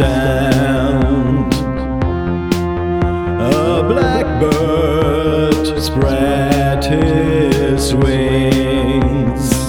stand. A blackbird spread his wings.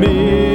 me.